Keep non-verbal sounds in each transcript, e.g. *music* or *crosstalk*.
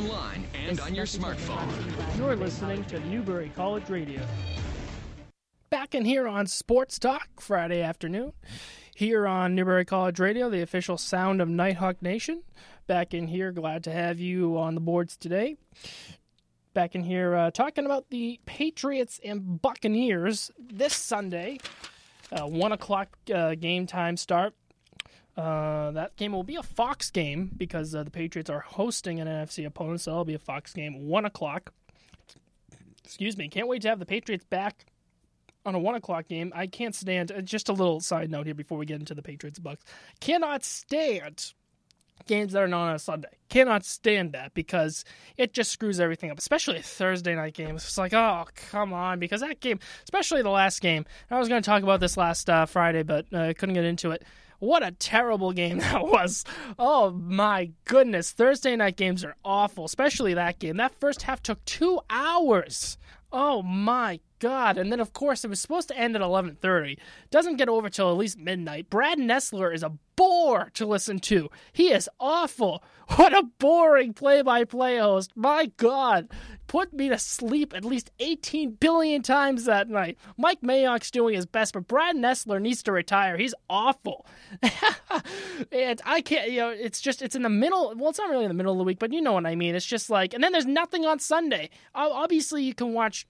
online and on your smartphone. You're listening to Newbury College Radio. Back in here on Sports Talk Friday afternoon, here on Newbury College Radio, the official sound of Nighthawk Nation. Back in here, glad to have you on the boards today. Back in here, uh, talking about the Patriots and Buccaneers this Sunday, uh, one o'clock uh, game time start. Uh, that game will be a Fox game because uh, the Patriots are hosting an NFC opponent, so it'll be a Fox game, one o'clock. Excuse me. Can't wait to have the Patriots back on a one o'clock game. I can't stand. uh, Just a little side note here before we get into the Patriots Bucks. Cannot stand games that are not on a Sunday. Cannot stand that because it just screws everything up, especially a Thursday night game. It's like, oh, come on, because that game, especially the last game. I was going to talk about this last uh, Friday, but uh, I couldn't get into it. What a terrible game *laughs* that was. Oh my goodness. Thursday night games are awful, especially that game. That first half took two hours. Oh my god. And then of course it was supposed to end at 11:30. Doesn't get over till at least midnight. Brad Nessler is a bore to listen to. He is awful. *laughs* What a boring play-by-play host. My god. Put me to sleep at least 18 billion times that night. Mike Mayock's doing his best, but Brad Nessler needs to retire. He's awful. *laughs* and I can't, you know, it's just, it's in the middle. Well, it's not really in the middle of the week, but you know what I mean. It's just like, and then there's nothing on Sunday. Obviously, you can watch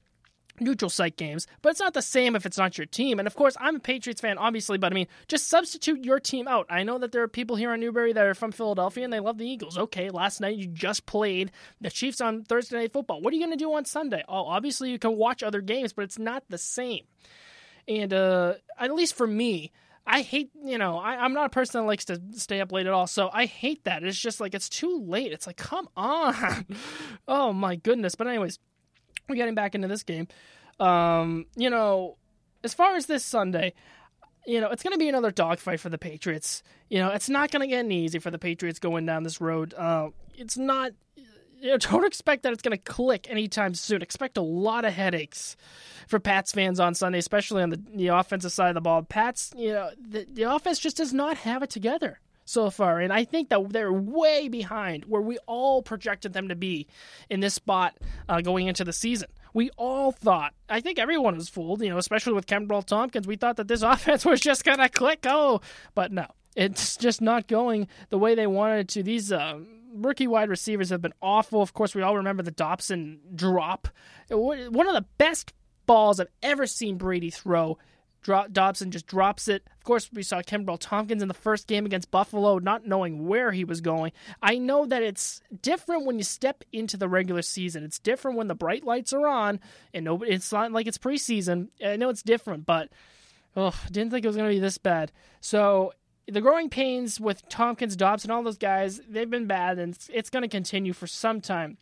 neutral site games, but it's not the same if it's not your team. And of course, I'm a Patriots fan, obviously, but I mean, just substitute your team out. I know that there are people here in Newbury that are from Philadelphia and they love the Eagles. Okay, last night you just played the Chiefs on Thursday Night Football. What are you going to do on Sunday? Oh, obviously, you can watch other games, but it's not the same. And uh, at least for me, I hate, you know, I, I'm not a person that likes to stay up late at all. So I hate that. It's just like, it's too late. It's like, come on. *laughs* oh, my goodness. But, anyways, we're getting back into this game. Um, you know, as far as this Sunday, you know, it's going to be another dogfight for the Patriots. You know, it's not going to get any easy for the Patriots going down this road. Uh, it's not. You know, *laughs* don't expect that it's going to click anytime soon. Expect a lot of headaches for Pats fans on Sunday, especially on the, the offensive side of the ball. Pats, you know, the, the offense just does not have it together so far. And I think that they're way behind where we all projected them to be in this spot uh, going into the season. We all thought, I think everyone was fooled, you know, especially with Kenbrell Thompkins. We thought that this *laughs* offense was just going to click. Oh, but no, it's just not going the way they wanted to. These uh, rookie wide receivers have been awful. Of course, we all remember the Dobson drop. One of the best balls I've ever seen Brady throw. Dobson just drops it. Of course, we saw Kenbrell Thompkins in the first game against Buffalo, not knowing where he was going. I know that it's different when you step into the regular season. It's different when the bright lights are on, and nobody. It's not like it's preseason. I know it's different, but oh, didn't think it was going to be this bad. So the growing pains with Thompkins, Dobson, all those guys, they've been bad, and it's, it's going to continue for some time.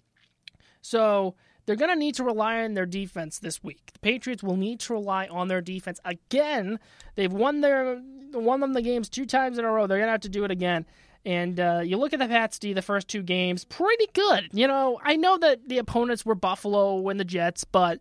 So they're going to need to rely on their defense this week. The Patriots will need to rely on their defense again. They've won their won them the games two times in a row. They're going to have to do it again. And uh, you look at the Pats D, the first two games, pretty good. You know, I know that the opponents were Buffalo and the Jets, but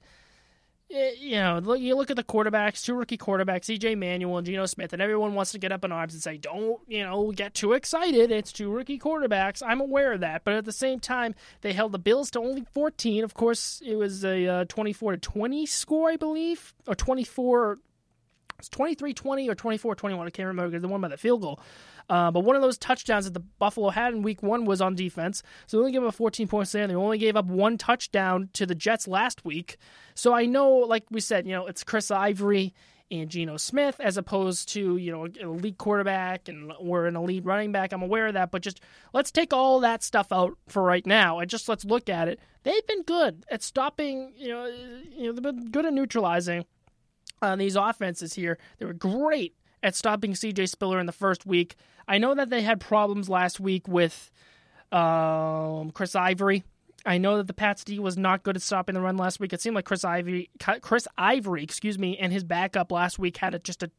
eh, you know, look- you look at the quarterbacks, two rookie quarterbacks, EJ Manuel and Geno Smith, and everyone wants to get up in arms and say, "Don't you know, get too excited? It's two rookie quarterbacks." I'm aware of that, but at the same time, they held the Bills to only 14. Of course, it was a uh, 24 to 20 score, I believe, or 24. It's 23-20 or 24-21. I can't remember. The one by the field goal. Uh, but one of those touchdowns that the Buffalo had in Week One was on defense. So they only gave up 14 points there. They only gave up one touchdown to the Jets last week. So I know, like we said, you know, it's Chris Ivory and Geno Smith as opposed to you know an elite quarterback and or an elite running back. I'm aware of that, but just let's take all that stuff out for right now and just let's look at it. They've been good at stopping. You know, you know they've been good at neutralizing uh, these offenses here. They were great at stopping CJ Spiller in the first week. I know that they had problems last week with um, Chris Ivory. I know that the Pats D was not good at stopping the run last week. It seemed like Chris Ivory, Chris Ivory, excuse me, and his backup last week had a, just a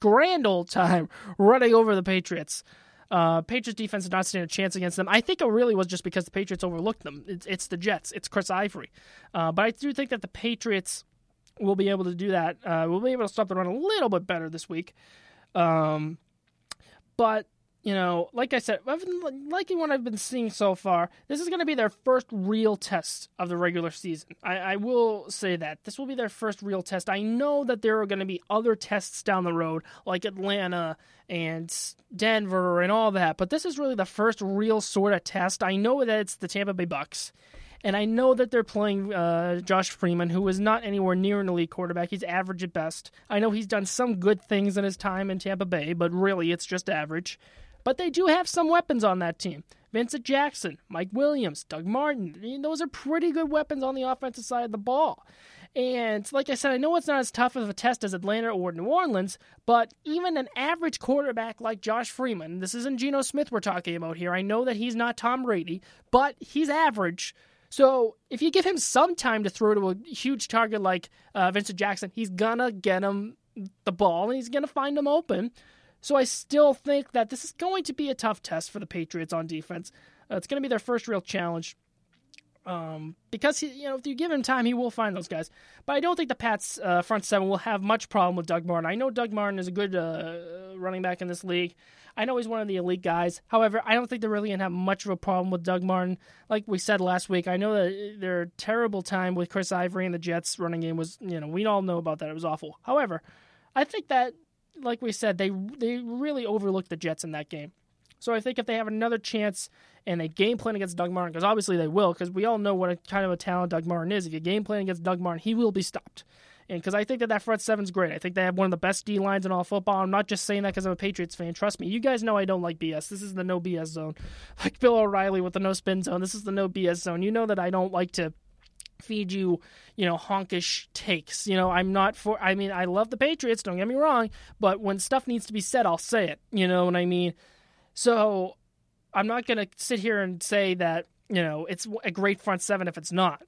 grand old time *laughs* running over the Patriots. Uh, Patriots defense did not stand a chance against them. I think it really was just because the Patriots overlooked them. It's, it's the Jets. It's Chris Ivory. Uh, but I do think that the Patriots will be able to do that. Uh, we'll be able to stop the run a little bit better this week. Um, but you know, like I said, I've been liking what I've been seeing so far. This is going to be their first real test of the regular season. I, I, will say that. This will be their first real test. I know that there are going to be other tests down the road, like Atlanta and Denver and all that, but this is really the first real sort of test. I know that it's the Tampa Bay Bucks. And I know that they're playing uh, Josh Freeman, who is not anywhere near an elite quarterback. He's average at best. I know he's done some good things in his time in Tampa Bay, but really it's just average. But they do have some weapons on that team. Vincent Jackson, Mike Williams, Doug Martin. Those are pretty good weapons on the offensive side of the ball. And like I said, I know it's not as tough of a test as Atlanta or New Orleans, but even an average quarterback like Josh Freeman, this isn't Geno Smith we're talking about here. I know that he's not Tom Brady, but he's average. So if you give him some time to throw to a huge target like uh, Vincent Jackson, he's gonna get him the ball and he's gonna find him open. So I still think that this is going to be a tough test for the Patriots on defense. Uh, it's going to be their first real challenge. Um, because he, you know, if you give him time, he will find those guys. But I don't think the Pats uh, front seven will have much problem with Doug Martin. I know Doug Martin is a good uh, running back in this league. I know he's one of the elite guys. However, I don't think they're really gonna have much of a problem with Doug Martin. Like we said last week, I know that their terrible time with Chris Ivory and the Jets running game was, you know, we all know about that. It was awful. However, I think that like we said, they they really overlooked the Jets in that game. So I think if they have another chance and they game plan against Doug Martin, because obviously they will, because we all know what a kind of a talent Doug Martin is. If you game plan against Doug Martin, he will be stopped. And because I think that that front seven's great. I think they have one of the best D lines in all football. I'm not just saying that because I'm a Patriots fan. Trust me, you guys know I don't like BS. This is the no BS zone, *laughs* like Bill O'Reilly with the no spin zone. This is the no BS zone. You know that I don't like to feed you, you know, honkish takes. You know, I'm not for. I mean, I love the Patriots. Don't get me wrong, but when stuff needs to be said, I'll say it. You know what I mean? So I'm not going to sit here and say that you know it's a great front seven if it's not,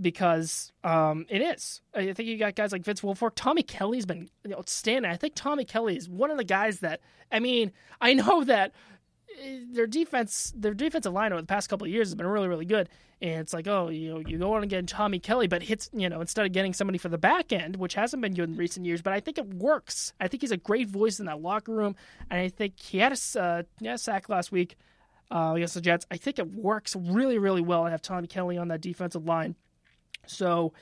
because um, it is. I think you got guys like Vince Wilfork. Tommy Kelly's been outstanding. I think Tommy Kelly is one of the guys that. I mean, I know that their defense, their defensive line over the past couple of years has been really, really good. And it's like, oh, you know, you go on and get Tommy Kelly, but hits, you know, instead of getting somebody for the back end, which hasn't been good in recent years, but I think it works. I think he's a great voice in that locker room, and I think he had a, uh, yeah, sack last week uh, against the Jets. I think it works really, really well to have Tommy Kelly on that defensive line. So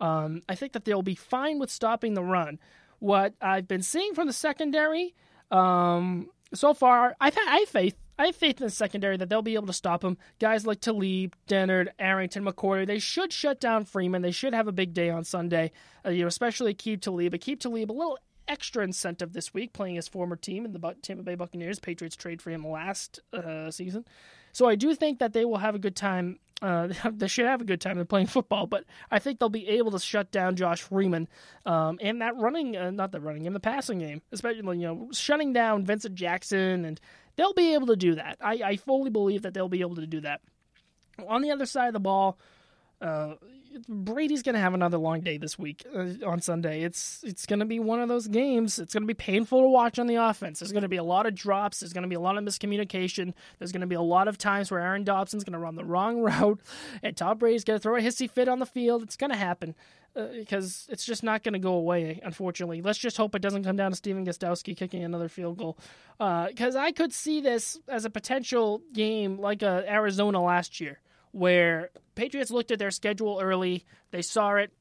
um, I think that they'll be fine with stopping the run. What I've been seeing from the secondary. Um, so far, I've had, I have faith. I have faith in the secondary that they'll be able to stop him. Guys like Talib, Dennard, Arrington, McCourty, they should shut down Freeman. They should have a big day on Sunday, uh, you know, especially Aqib Talib. Aqib Talib, a little extra incentive this week playing his former team in the Tampa Bay Buccaneers. Patriots trade for him last uh, season. So I do think that they will have a good time. Uh, *laughs* they should have a good time. They're playing football, but I think they'll be able to shut down Josh Freeman um, and that running, uh, not the running, game, the passing game, especially you know shutting down Vincent Jackson, and they'll be able to do that. I, I fully believe that they'll be able to do that. On the other side of the ball, uh, Brady's going to have another long day this week uh, on Sunday. It's it's going to be one of those games. It's going to be painful to watch on the offense. There's going to be a lot of drops. There's going to be a lot of miscommunication. There's going to be a lot of times where Aaron Dobson's going to run the wrong *laughs* route, and Tom Brady's going to throw a hissy fit on the field. It's going to happen uh, because it's just not going to go away. Unfortunately, let's just hope it doesn't come down to Stephen Gostkowski kicking another field goal. Because uh, I could see this as a potential game like uh, Arizona last year where Patriots looked at their schedule early, they saw it,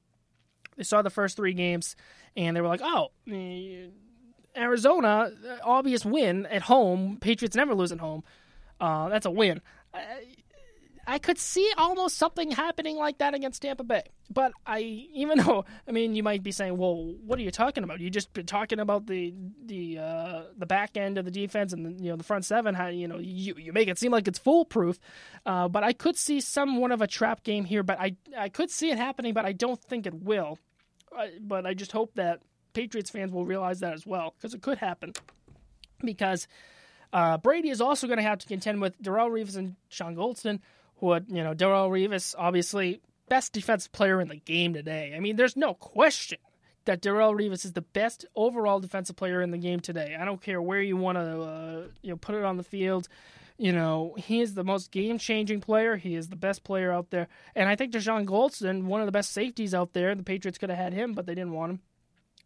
they saw the first three games, and they were like, "Oh, eh, Arizona, obvious win at home. Patriots never lose at home. Uh, that's a win." I could see almost something happening like that against Tampa Bay. But I, even *laughs* though, I mean, you might be saying, "Well, what are you talking about? You just been talking about the the uh, the back end of the defense and the, you know the front seven. How you know you you make it seem like it's foolproof." Uh, but I could see somewhat of a trap game here. But I I could see it happening, but I don't think it will. Uh, but I just hope that Patriots fans will realize that as well because it could happen. Because uh, Brady is also going to have to contend with Darrelle Revis and Sean Goldson what you know, Darrelle Revis, obviously best defensive player in the game today. I mean, there's no question that Darrelle Revis is the best overall defensive player in the game today. I don't care where you want to uh, you know put it on the field. You know, he is the most game changing player. He is the best player out there. And I think Dashon Goldson, one of the best safeties out there. The Patriots could have had him, but they didn't want him.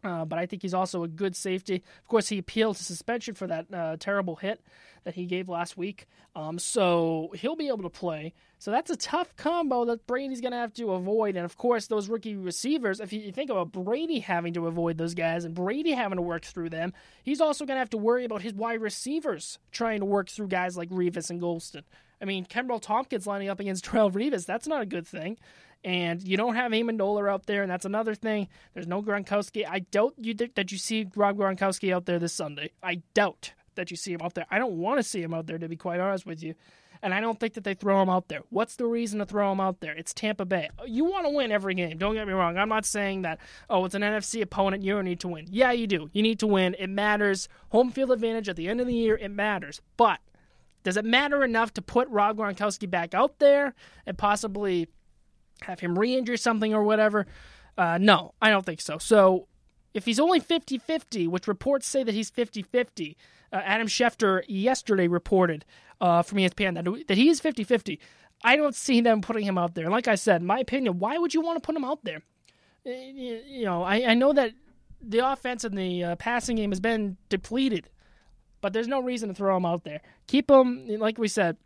Uh, but I think he's also a good safety. Of course, he appealed to suspension for that uh, terrible hit that he gave last week. Um, so he'll be able to play. So that's a tough combo that Brady's going to have to avoid. And of course, those rookie receivers, if you think about Brady having to avoid those guys and Brady having to work through them, he's also going to have to worry about his wide receivers trying to work through guys like Revis and Goldson. I mean, Kenbrell Thompkins lining up against *laughs* Darrelle Revis, that's not a good thing and you don't have Amendola out there, and that's another thing. There's no Gronkowski. I doubt you that you see Rob Gronkowski out there this Sunday. I doubt that you see him out there. I don't want to see him out there, to be quite honest with you. And I don't think that they throw him out there. What's the reason to throw him out there? It's Tampa Bay. You want to win every game. Don't get me wrong. I'm not saying that, oh, it's an NFC opponent. You don't need to win. Yeah, you do. You need to win. It matters. Home field advantage at the end of the year, it matters. But does it matter enough to put Rob Gronkowski back out there and possibly have him re injure something or whatever. Uh, no, I don't think so. So if he's only 50 50, which reports say that he's 50 50, uh, Adam Schefter yesterday reported uh, from ESPN that, that he is 50 50. I don't see them putting him out there. And like I said, my opinion, why would you want to put him out there? You know, I, I know that the offense and the uh, passing game has been depleted, but there's no reason to throw him out there. Keep him, like we said,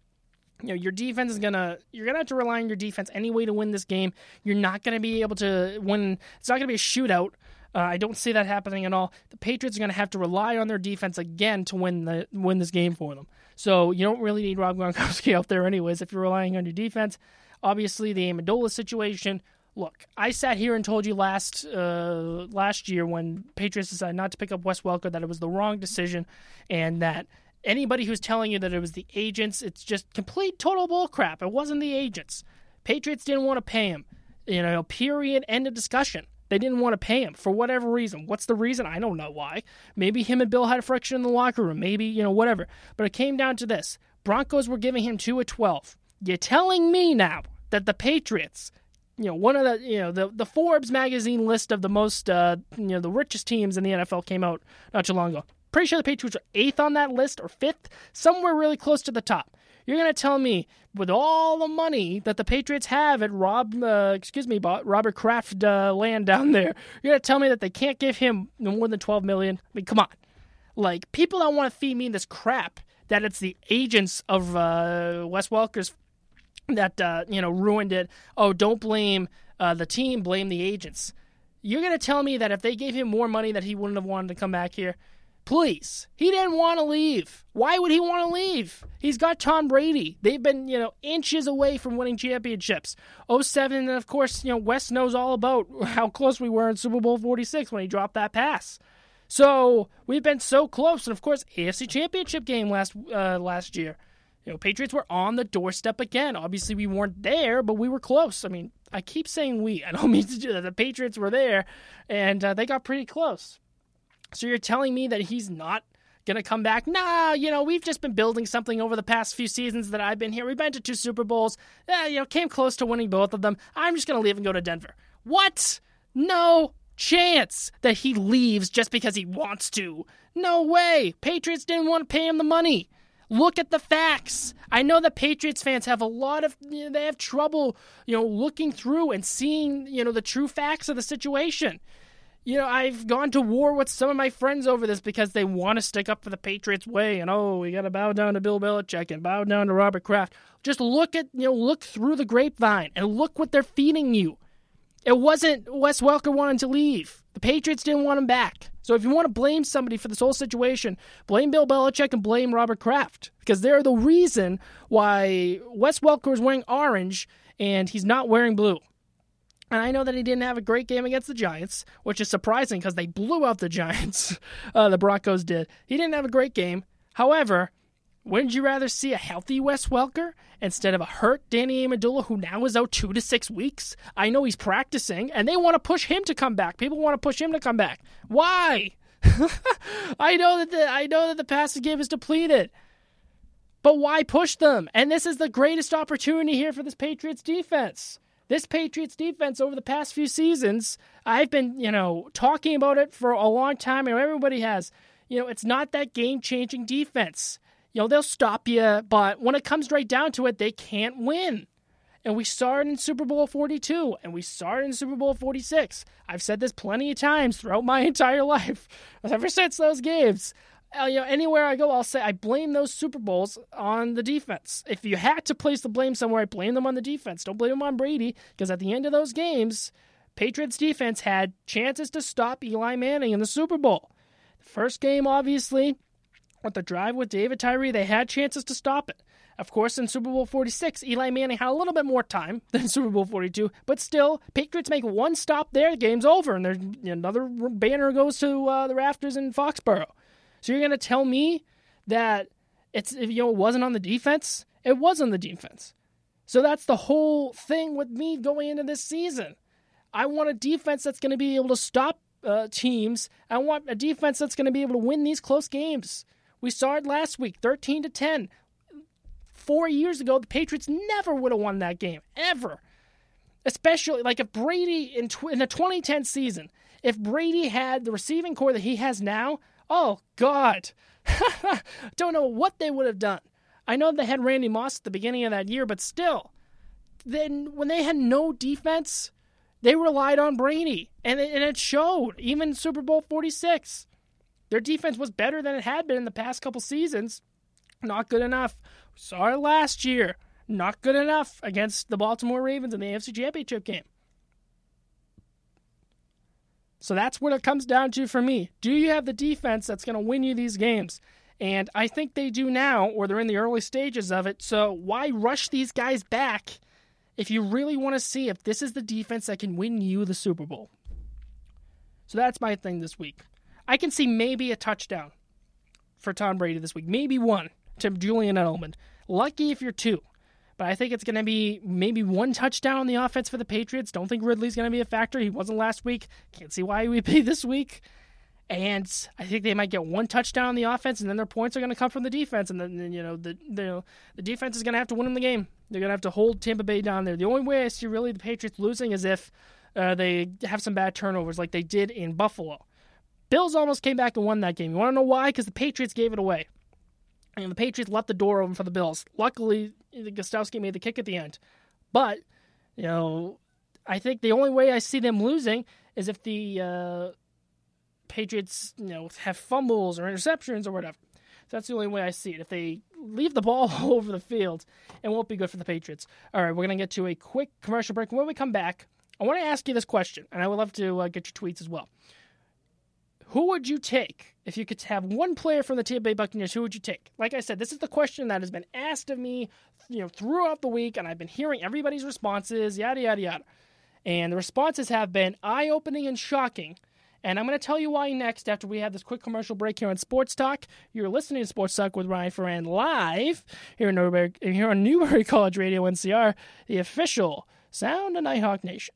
you know your defense is gonna you're gonna have to rely on your defense anyway to win this game. You're not gonna be able to win. It's not gonna be a shootout. Uh, I don't see that happening at all. The Patriots are going to have to rely on their defense again to win the win this game for them. So you don't really need Rob Gronkowski *laughs* out there, anyways. If you're relying on your defense, obviously the Amendola situation. Look, I sat here and told you last uh, last year when Patriots decided not to pick up Wes Welker that it was the wrong decision, and that anybody who's telling you that it was the agents, it's just complete total bullcrap. It wasn't the agents. Patriots didn't want to pay him. You know, period, end of discussion. They didn't want to pay him for whatever reason. What's the reason? I don't know why. Maybe him and Bill had a friction in the locker room. Maybe, you know, whatever. But it came down to this Broncos were giving him 2 at 12. You're telling me now that the Patriots, you know, one of the, you know, the, the Forbes magazine list of the most, uh, you know, the richest teams in the NFL came out not too long ago. Pretty sure the Patriots are eighth on that list or fifth, somewhere really close to the top. You're going to tell me, with all the money that the Patriots have at Rob, uh, excuse me, Robert Kraft uh, land down *laughs* there, you're going to tell me that they can't give him more than 12 million? I mean, come on. Like, people don't want to feed me this crap that it's the agents of uh, Wes Welker's that, uh, you know, ruined it. Oh, don't blame uh, the team, blame the agents. You're going to tell me that if they gave him more money that he wouldn't have wanted to come back here? Please. He didn't want to leave. Why would he want to leave? He's got Tom Brady. They've been, you know, inches away from winning championships. 07, and of course, you know, Wes knows all about *laughs* how close we were in Super Bowl 46 when he dropped that pass. So we've been so close, and of course, AFC Championship game last uh, last year. You know, Patriots were on the doorstep again. Obviously, we weren't there, but we were close. I mean, I keep saying we. *laughs* I don't mean to do that. The Patriots were there, and uh, they got pretty close. So you're telling me that he's not going to come back? Nah, you know, we've just been building something over the past few seasons that I've been here. We've been to two Super Bowls. Yeah, you know, came close to winning both of them. I'm just going to leave and go to Denver. What? No chance that he leaves just because he wants to. No way. Patriots didn't want to pay him the money. Look at the facts. I know that Patriots fans have a lot of you know, they have trouble, you know, looking through and seeing, you know, the true facts of the situation you know, I've gone to war with some of my friends over this because they want to stick up for the Patriots way and oh, we got to bow down to Bill Belichick and bow down to Robert Kraft. Just look at, you know, look through the grapevine and look what they're feeding you. It wasn't Wes Welker wanting to leave. The Patriots didn't want him back. So if you want to blame somebody for this whole situation, blame Bill Belichick and blame Robert Kraft because they're the reason why Wes Welker is wearing orange and he's not wearing blue. And I know that he didn't have a great game against the Giants, which is surprising because they blew out the Giants. *laughs* Uh, the Broncos did. He didn't have a great game. However, wouldn't you rather see a healthy Wes Welker instead of a hurt Danny Amendola who now is out two to six weeks? I know he's practicing, and they want to push him to come back. People want to push him to come back. Why? *laughs* I know that the I know that the passing game is depleted. But why push them? And this is the greatest opportunity here for this Patriots defense. This Patriots defense over the past few seasons, I've been, you know, talking about it for a long time, and everybody has. You know, it's not that game changing defense. You know, they'll stop you, but when it comes right down to it, they can't win. And we saw it in Super Bowl 42, and we saw it in Super Bowl 46. I've said this plenty of times throughout my *laughs* entire life, ever since those games. Uh, you know, anywhere I go, I'll say I blame those Super Bowls on the defense. If you had to place the blame somewhere, I blame them on the defense. Don't blame them on Brady, because at the end of those games, Patriots defense had chances to stop Eli Manning in the Super Bowl. The first game, obviously, with the drive with David Tyree, they had chances to stop it. Of course, in Super Bowl 46, Eli Manning had a little bit more time *laughs* than Super Bowl 42, but still, Patriots make one stop there, the game's over, and there's another banner goes to uh, the rafters in Foxborough. So you're going to tell me that it's if you know it wasn't on the defense? It was on the defense. So that's the whole thing with me going into this season. I want a defense that's going to be able to stop uh, teams. I want a defense that's going to be able to win these close games. We saw it last week, 13 to 10. 4 years ago, the Patriots never would have won that game ever. Especially like if Brady in tw- in the 2010 season, if Brady had the receiving corps that he has now, Oh, God. *laughs* Don't know what they would have done. I know they had Randy Moss at the beginning of that year, but still, then when they had no defense, they relied on Brady, and it, and it showed. Even Super Bowl 46, their defense was better than it had been in the past couple seasons. Not good enough. It last year. Not good enough against the Baltimore Ravens in the AFC Championship game. So that's what it comes down to for me. Do you have the defense that's going to win you these games? And I think they do now, or they're in the early stages of it. So why rush these guys back if you really want to see if this is the defense that can win you the Super Bowl? So that's my thing this week. I can see maybe a touchdown for Tom Brady this week, maybe one to Julian Edelman. Lucky if you're two. But I think it's going to be maybe one touchdown on the offense for the Patriots. Don't think Ridley's going to be a factor. He wasn't last week. Can't see why he would be *laughs* this week. And I think they might get one touchdown on the offense, and then their points are going to come from the defense. And then, you know, the, the, the defense is going to have to win them the game. They're going to have to hold Tampa Bay down there. The only way I see really the Patriots losing is if uh, they have some bad turnovers like they did in Buffalo. Bills almost came back and won that game. You want to know why? Because the Patriots gave it away. And the Patriots left the door open for the Bills. Luckily, Gostkowski made the kick at the end. But, you know, I think the only way I see them losing is if the uh, Patriots, you know, have fumbles or interceptions or whatever. So that's the only way I see it. If they leave the ball *laughs* all over the field, it won't be good for the Patriots. All right, we're going to get to a quick commercial break. When we come back, I want to ask you this question, and I would love to uh, get your tweets as well. Who would you take if you could have one player from the Tampa Bay Buccaneers? Who would you take? Like I said, this is the question that has been asked of me, you know, throughout the week, and I've been hearing everybody's responses, yada yada yada. And the responses have been eye-opening and shocking. And I'm going to tell you why next after we have this quick commercial break here on Sports Talk. You're listening to Sports Talk with Ryan Ferran live here, in Newbury, here on Newbury *laughs* College Radio NCR, the official sound of Nighthawk Nation.